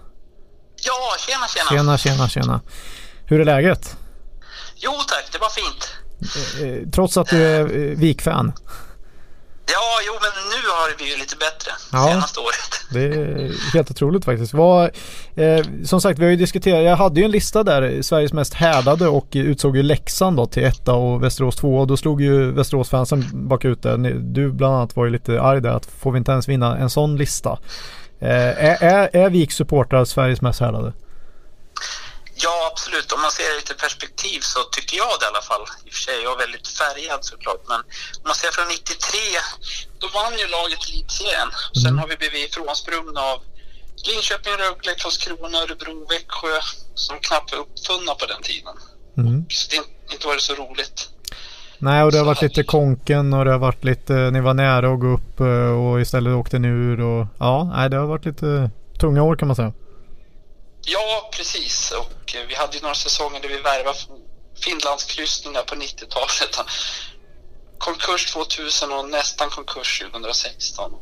Ja, tjena, tjena. Tjena, tjena, tjena. Hur är läget? Jo tack, det var fint. Eh, trots att du är eh, Vik-fan. Ja, jo, men nu har det blivit lite bättre Ja. senaste året. Det är helt otroligt faktiskt. Vad, eh, som sagt, vi har ju diskuterat, jag hade ju en lista där, Sveriges mest härdade och utsåg ju Leksand då till etta och Västerås två och då slog ju Västerås-fansen bakut där. Du bland annat var ju lite arg där att får vi inte ens vinna en sån lista. Eh, är, är, är Viks supportrar Sveriges mest härdade? Ja, absolut. Om man ser det lite perspektiv så tycker jag det i alla fall. I och för sig, jag är väldigt färgad såklart. Men om man ser från 93, då vann ju laget elitserien. Och Sen har vi blivit ifrånsprungna av Linköping, Rögle, Karlskrona, Örebro, Växjö som knappt var uppfunna på den tiden. Mm. Så det är inte varit så roligt. Nej och det har varit lite konken och det har varit lite, ni var nära att gå upp eh, och istället åkte ni ur och ja, nej det har varit lite tunga år kan man säga. Ja, precis. Och eh, vi hade ju några säsonger där vi värvade Finlandskryssningar på 90-talet. Konkurs 2000 och nästan konkurs 2016.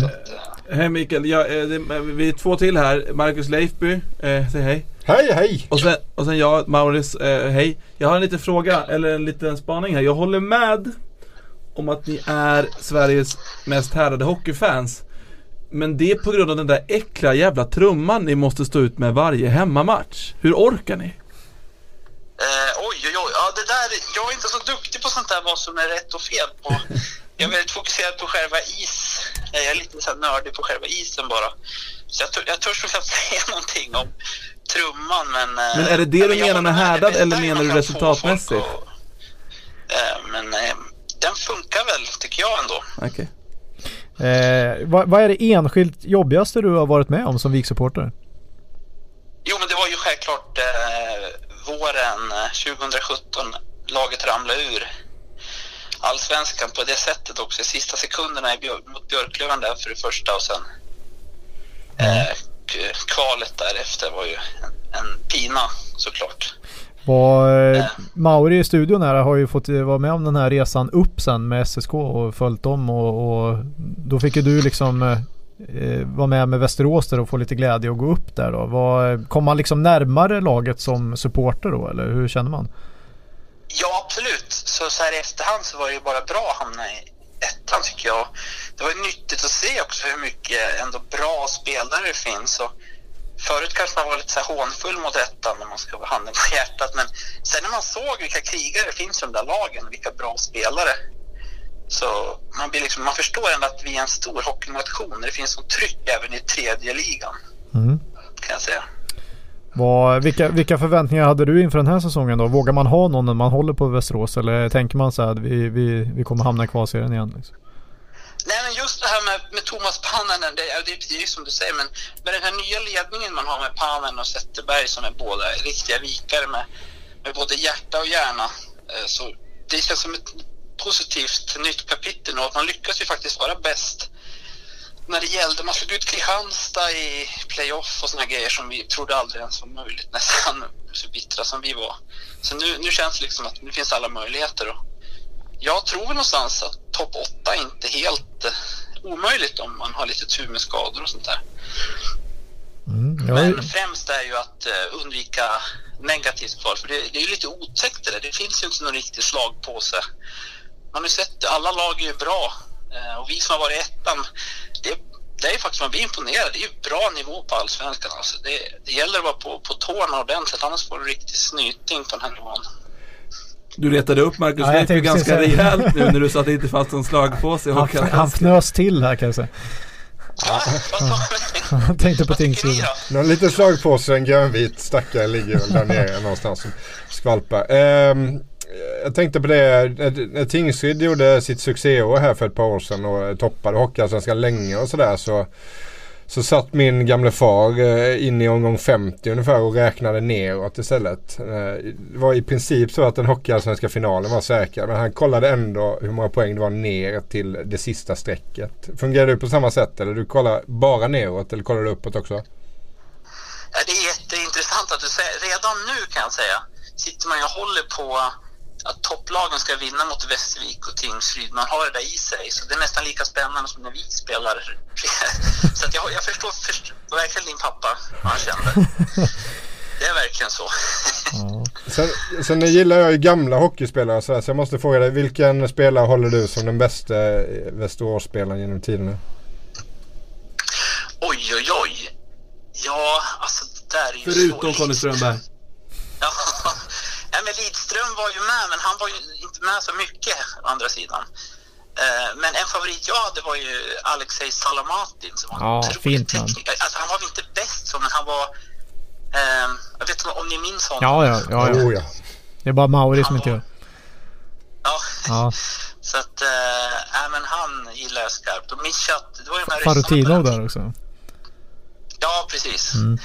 Så att, eh, Hej Mikael, ja, eh, det, vi är två till här. Marcus Leifby, eh, säg hej. Hej hej! Och sen, och sen jag, Maurits, eh, hej. Jag har en liten fråga, eller en liten spaning här. Jag håller med om att ni är Sveriges mest härdade hockeyfans. Men det är på grund av den där äckliga jävla trumman ni måste stå ut med varje hemmamatch. Hur orkar ni? eh, oj, oj, oj. Ja, det där, jag är inte så duktig på sånt där vad som är rätt och fel på. Jag är väldigt fokuserad på själva is. Jag är lite så nördig på själva isen bara. Så jag, tör- jag törs knappt säga någonting om trumman men... eh, Men är det det du menar med härdad eller menar du resultatmässigt? att- eh, Men eh, den funkar väl, tycker jag ändå. Okej. Eh, vad, vad är det enskilt jobbigaste du har varit med om som Vik-supporter? Jo, men det var ju självklart eh, våren eh, 2017 laget ramlade ur allsvenskan på det sättet också. Sista sekunderna i Björ- mot Björklöven där för det första och sen eh, k- kvalet därefter var ju en, en pina såklart. Var. Eh, Mauri i studion här har ju fått eh, vara med om den här resan upp sen med SSK och följt dem och, och då fick ju du liksom eh, eh, vara med med Västerås där och få lite glädje och gå upp där då. Var, eh, kom man liksom närmare laget som supporter då eller hur känner man? Ja, absolut. Så, så här i efterhand så var det ju bara bra att hamna i ettan tycker jag. Det var ju nyttigt att se också hur mycket ändå bra spelare det finns. Och förut kanske man var lite så här hånfull mot ettan när man ska ha handen på hjärtat. Men sen när man såg vilka krigare det finns i de där lagen, vilka bra spelare. Så man, blir liksom, man förstår ändå att vi är en stor hockeynation. Det finns sånt tryck även i tredje ligan, Mm. kan jag säga. Vad, vilka, vilka förväntningar hade du inför den här säsongen då? Vågar man ha någon när man håller på Västerås eller tänker man så här att vi, vi, vi kommer hamna i kvalserien igen? Liksom? Nej, men just det här med, med Thomas Pannanen, det, är- det är precis som du säger, men med den här nya ledningen man har med Pannanen och Zetterberg som är båda riktiga vikare med, med både hjärta och hjärna, eh, så det känns som ett positivt nytt kapitel och att man lyckas ju faktiskt vara bäst när det gällde, man slog ut Kristianstad i playoff och såna grejer som vi trodde aldrig ens var möjligt, nästan så bittra som vi var. Så nu, nu känns det liksom att nu finns alla möjligheter. Och, jag tror någonstans att topp 8 är inte helt eh, omöjligt om man har lite tur med skador och sånt där. Mm. Ja, Men främst är ju att eh, undvika negativt kval, för det, det är ju lite otäckt det där. Det finns ju inte någon riktig slagpåse. Man har ju sett, alla lag är ju bra eh, och vi som har varit ettan, det, det är ju faktiskt, man blir imponerad. Det är ju bra nivå på allsvenskan alltså. Det, det gäller att vara på, på tårna ordentligt, annars får du riktig snyting på den här nivån. Du retade upp Marcus Ja, Leifby ganska rejält nu när du sa att det inte fanns någon slagpåse i han, han Hockeyallsvenskan. fnös till här kan jag säga. Ja, Han tänkte på Tingsryd. Någon liten slagpåse, en grönvit stackare ligger där nere någonstans och skvalpar. Ehm, jag tänkte på det, när- Tingsryd gjorde sitt succéår här för ett par år sedan och toppade Hockeyallsvenskan länge och sådär så Så så satt min gamle far eh, inne i omgång 50 ungefär och räknade neråt istället. Eh, Det var i princip så att den hockeyallsvenska finalen var säker. Men han kollade ändå hur många poäng det var ner till det sista strecket. Fungerar du på samma sätt eller du kollar bara neråt eller kollar du uppåt också? Ja, det är jätteintressant att du säger. Redan nu kan jag säga sitter man ju och håller på att topplagen ska vinna mot Västervik och Tingsryd. Man har det där i sig, så det är nästan lika spännande som när vi spelar. så att jag, jag förstår, förstår verkligen din pappa, vad han kände. Det är verkligen så. Sen, sen gillar jag ju gamla hockeyspelare så, här, så jag måste fråga dig. Vilken spelare håller du som den bästa eh, Västeråsspelaren genom tiderna? Oj, oj, oj. Ja, alltså det där är ju Förutom Conny Strömberg. Men Lidström var ju med, men han var ju inte med så mycket å andra sidan. Eh, Men en favorit jag hade var ju Alexej Salamatin som var Ja, fint tekniker. Alltså, han var väl inte bäst så, men han var... Eh, jag vet inte om ni minns honom? Ja, ja, ja, ja. Oh, ja. Det är bara Mauri som inte gör. Ja. Ja. Så att, eh, men han gillar jag skarpt. Och Mishat, det var ju de här Farutino där också. Ja, precis. Mm.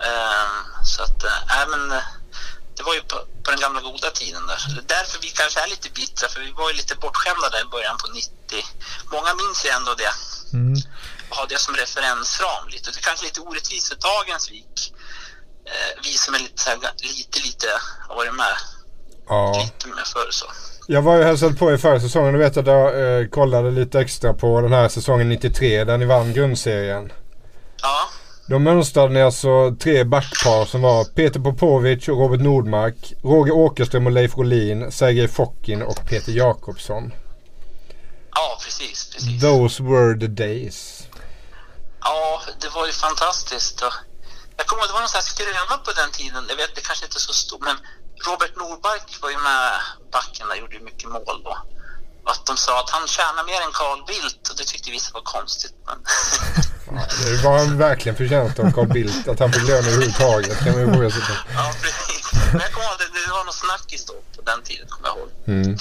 Ehm, så att, äh, men eh, det var ju på, på den gamla goda tiden där. Därför vi kanske är lite bittra, för vi var ju lite bortskämda där i början på 90. Många minns ju ändå det. Mm. Och ha det som referensram lite. Det är kanske lite orättvist för dagens Vik. Eh, vi som är lite, så här, lite, lite har varit med ja. lite med förr så. Jag var ju hälsat på i förra säsongen. Du vet att jag eh, kollade lite extra på den här säsongen 93 där ni vann grundserien. Då mönstrade ni alltså tre backpar som var Peter Popovic och Robert Nordmark, Roger Åkerström och Leif Rolin, Sergej Fokin och Peter Jakobsson. ja precis, precis. Those were the days. Ja, det var ju fantastiskt. Och jag kommer ihåg, det var någon sån här skröna på den tiden. Jag vet, det kanske inte är så stort, men Robert Nordmark var ju med backen där, gjorde mycket mål då. Att de sa att han tjänar mer än Carl Bildt och det tyckte vissa var konstigt. Men Det var han verkligen förtjänt av Carl Bildt att han fick lön överhuvudtaget. Kan man ju ifrågasätta. ja, precis. Men jag kommer ihåg, det, det var någon snackis då på den tiden, kommer jag ihåg. Mm.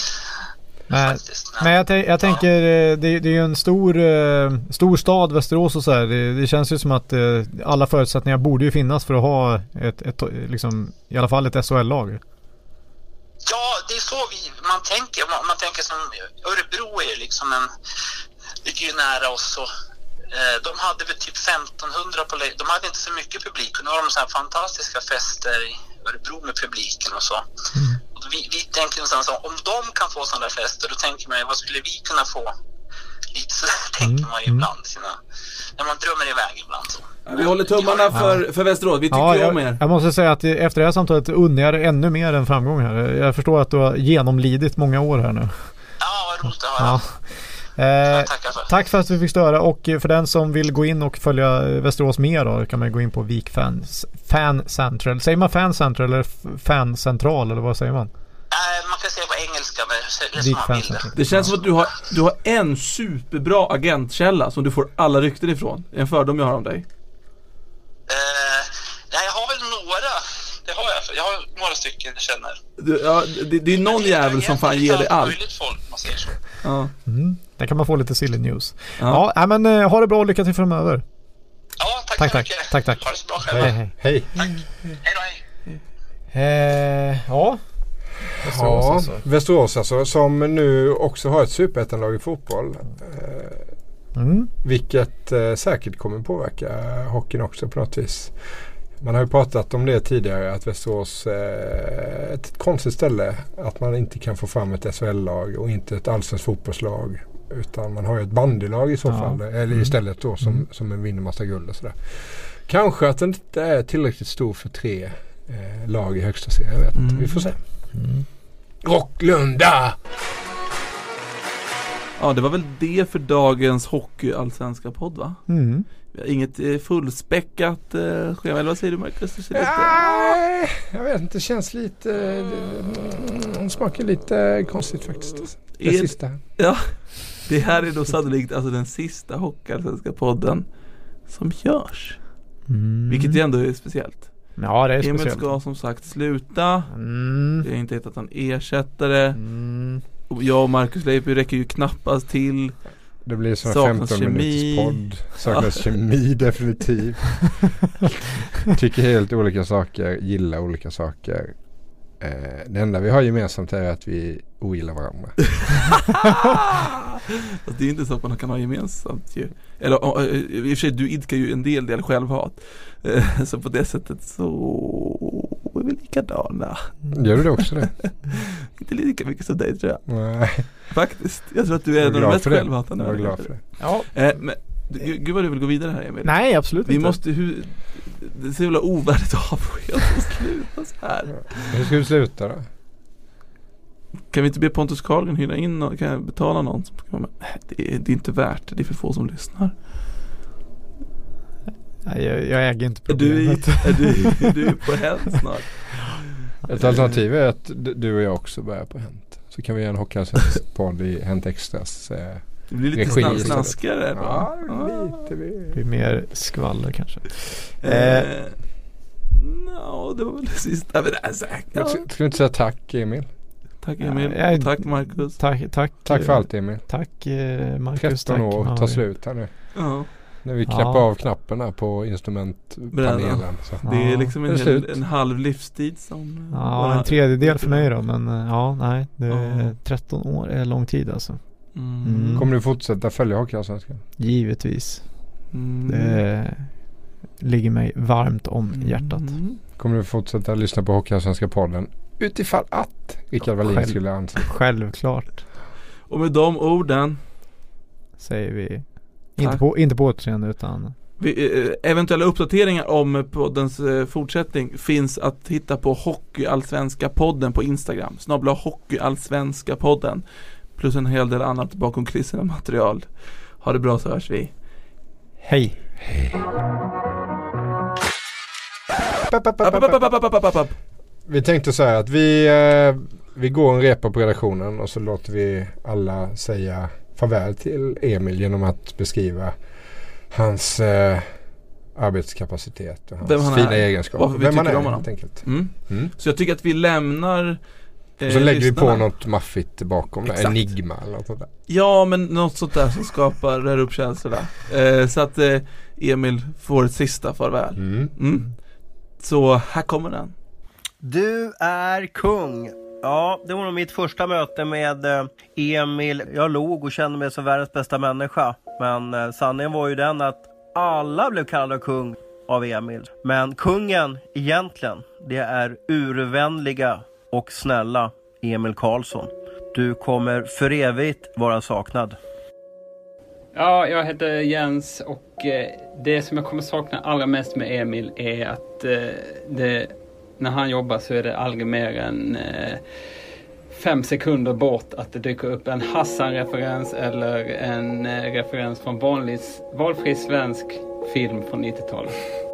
Men, men jag, jag tänker, eh, det, det är ju en stor, eh, stor stad Västerås och så här. Det, det känns ju som att eh, alla förutsättningar borde ju finnas för att ha ett, ett liksom, i alla fall ett SHL-lag. Ja, det är så vi, man tänker. Man, man tänker som Örebro är liksom en, ligger ju nära oss och eh, de hade väl typ 1500 på De hade inte så mycket publik och nu har de så här fantastiska fester i Örebro med publiken och så. Och vi, vi tänker någonstans om de kan få sådana fester då tänker man vad skulle vi kunna få? Lite så tänker man ju ibland. Sina, när man drömmer iväg ibland så. Vi håller tummarna för, för Västerås, vi tycker Ja, ju om jag, er. jag måste säga att efter det här samtalet unnar jag ännu mer än framgång här. Jag förstår att du har genomlidit många år här nu. Ja, vad roligt att höra. Ja. Eh, Jag för. tack för att vi fick störa och för den som vill gå in och följa Västerås mer då kan man gå in på Vik Fan Central. Säger man Fan Central eller Fan Central eller vad säger man? Man kan säga på engelska, men det är som man Fan vill det. Det känns som att du har, du har en superbra agentkälla som du får alla rykten ifrån. Det är en fördom jag har om dig. Eh, nej, jag har väl några. Det har jag. Jag har några stycken jag känner. Du, ja, det, det är någon jävel som fan ger dig allt. möjligt folk, om man säger så. Ja. Där kan man få llite silly news. Ja. Ja, men eh, ha det bra och lycka till framöver. Ja, tack, Tack, så tack. mycket. Tack, tack. Ha det så bra själva. Hej, hej. Hej. Hej då, hej. Eh, ja. Västerås Ja, alltså. Västerås alltså som nu också har ett superettanlag i fotboll. Eh, Mm. vilket eh, säkert kommer påverka hockeyn också på något vis. Man har ju pratat om det tidigare att Västerås är ett konstigt ställe. Att man inte kan få fram ett SHL-lag och inte ett allsvenskt fotbollslag. Utan man har ju ett bandylag i så Ja. fall. Eller Mm. istället då som, som vinner massa guld och sådär. Kanske att den inte är tillräckligt stor för tre eh, lag i högsta serien. Jag vet inte. Mm. Vi får se. Rocklunda! ja, det var väl det för dagens hockeyallsvenska podd va? Mm. Vi har inget eh, fullspäckat eh, schema, eller vad säger du Marcus? Nej, jag vet inte. Det känns lite... Det, det smakar lite konstigt faktiskt. Det Är- sista. Ja, det här är då sannolikt alltså den sista hockeyallsvenska podden som görs. Mm. Vilket ju ändå är speciellt. Ja, det är Emil speciellt. ska som sagt sluta. Mm. Vi har inte hittat någon ersättare. Mm. Och jag och Marcus Leipzig räcker ju knappast till. Det blir som Saknas 15 kemi. minuters podd. Saknas kemi definitivt. Tycker helt olika saker, gillar olika saker. Eh, det enda vi har gemensamt är att vi ogillar varandra. Fast det är inte så att man kan ha gemensamt ju. Eller eh, i och för sig, du idkar ju en del del självhat. Eh, Så på det sättet så är vi likadana. Gör du det också det? Inte lika mycket som dig tror jag. Nej, Faktiskt. Jag tror att du är en av de mest självhatande. Jag var glad för det. Ja. Eh, men, gud vad du vill gå vidare här Emil. Nej, absolut Vi inte. måste, hur, det är så jävla ovärdigt att avsked och sluta så här. Hur ska vi sluta då? Kan vi inte be Pontus Carlgren hyra in någon, kan jag betala någon som ska vara med? Det är, det är inte värt det, det är för få som lyssnar. Nej, jag, jag äger inte Är du, problemet. är du, är du på Hänt snart? Ett alternativ är att du och jag också börjar på Hänt. Så kan vi göra en Hockeyallsvensk podd i Hänt Extras. Eh, Det blir lite Regi snas- snaskigare då. ja, lite. Vi... Det blir mer skvaller kanske. Eh, no, det var väl det sista. Men det är säkert. Jag Ja. ska vi inte säga tack Emil? Tack Emil, Ja, jag- tack Marcus. Tack, tack. Tack för eh, allt Emil. Tack eh, Marcus. 13 tack, år Mario. tar slut här nu. Ja, När vi Ja. knäpper av knapparna på instrumentpanelen. Så. det är Ja, liksom det en, är hel, slut. en halv livstid som Ja, en tredjedel för mig då. Men eh, ja, nej. Det Ja. är 13 år är lång tid alltså. Mm. Mm. Kommer du fortsätta följa Hockeyallsvenskan? Givetvis. Mm. Det ligger mig varmt om hjärtat. Mm. Kommer du fortsätta lyssna på Hockeyallsvenska podden? Utifall att Rickard Wallin Själv. skulle anse. Självklart Och med de orden säger vi. Inte på, inte på återseende utan Vi, eh, eventuella uppdateringar om poddens eh, fortsättning finns att hitta på Hockeyallsvenska podden på Instagram. Snabbla Hockeyallsvenska podden plus en hel del annat bakom kulisserna material. Ha det bra så hörs vi. Hej. Hej. Vi tänkte så här att vi, eh, vi går en repa på redaktionen och så låter vi alla säga farväl till Emil genom att beskriva hans eh, arbetskapacitet och hans fina egenskaper. Vem han är. egenskaper. Varför vi Vem tycker han är, om honom. helt enkelt. Mm. Mm. Så jag tycker att vi lämnar och så lägger vi på något maffigt bakom det. Exakt. Enigma eller något sånt där. Ja men något sånt där som skapar, rör upp känslorna. Eh, så att eh, Emil får ett sista farväl. Mm. Mm. Så här kommer den. Du är kung. Ja, det var nog mitt första möte med eh, Emil. Jag log och kände mig som världens bästa människa. Men eh, sanningen var ju den att alla blev kallade kung av Emil. Men kungen egentligen, det är urvänliga och snälla Emil Karlsson. Du kommer för evigt vara saknad. Ja, jag heter Jens och eh, det som jag kommer sakna allra mest med Emil är att eh, det, när han jobbar så är det aldrig mer än eh, fem sekunder bort att det dyker upp en Hassan-referens eller en referens från vanlig, valfri svensk film från 90-talet.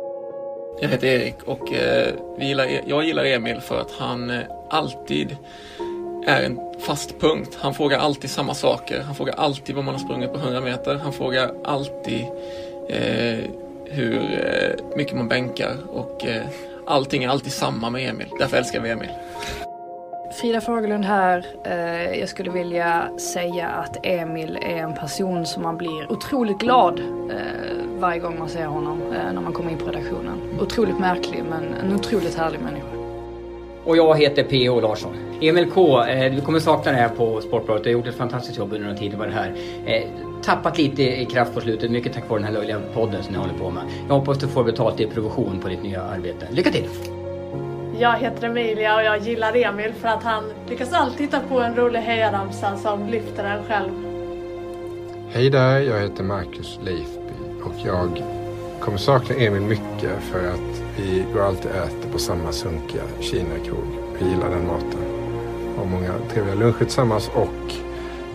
Jag heter Erik och eh, vi gillar, e- jag gillar Emil för att han eh, alltid är en fast punkt. Han frågar alltid samma saker. Han frågar alltid vad man har sprungit på 100 meter. Han frågar alltid eh, hur eh, mycket man bänkar och eh, allting är alltid samma med Emil. Därför älskar vi Emil. Frida Fagerlund här. Eh, jag skulle vilja säga att Emil är en person som man blir otroligt glad eh, varje gång man ser honom eh, när man kommer in på redaktionen. Otroligt märklig men en otroligt härlig människa. Och jag heter P.O. Larsson. Emil K, du kommer sakna det här på Sportbladet. Du har gjort ett fantastiskt jobb under den tiden du det här. Tappat lite i kraft på slutet, mycket tack vare den här löjliga podden som ni håller på med. Jag hoppas du får betalt i provision på ditt nya arbete. Lycka till! Jag heter Emilia och jag gillar Emil för att han lyckas alltid hitta på en rolig hejaramsa som lyfter en själv. Hej där, jag heter Marcus Leifby och jag kommer sakna Emil mycket för att vi går alltid och äter på samma sunkiga Kina-krog. Vi gillar den maten. Har många trevliga luncher tillsammans och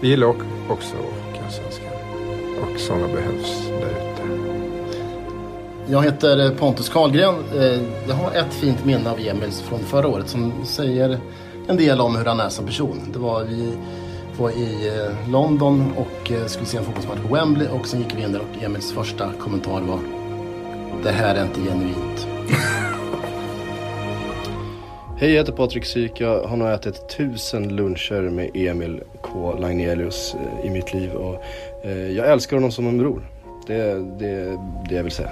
vi gillar ook- också Hockeyallsvenskan. Och sådana behövs där ute. Jag heter eh, Pontus Karlgren. Eh, jag har ett fint minne av Emil från förra året som säger en del om hur han är som person. Det var vi var i eh, London och skulle se en fotbollsmatch på Wembley och sen gick vi in där och Emils första kommentar var Det här är inte genuint. Hej, jag heter Patrik Syk. Jag har nog ätit tusen luncher med Emil K. Lagnelius i mitt liv. Och jag älskar honom som en bror. Det är det, det jag vill säga.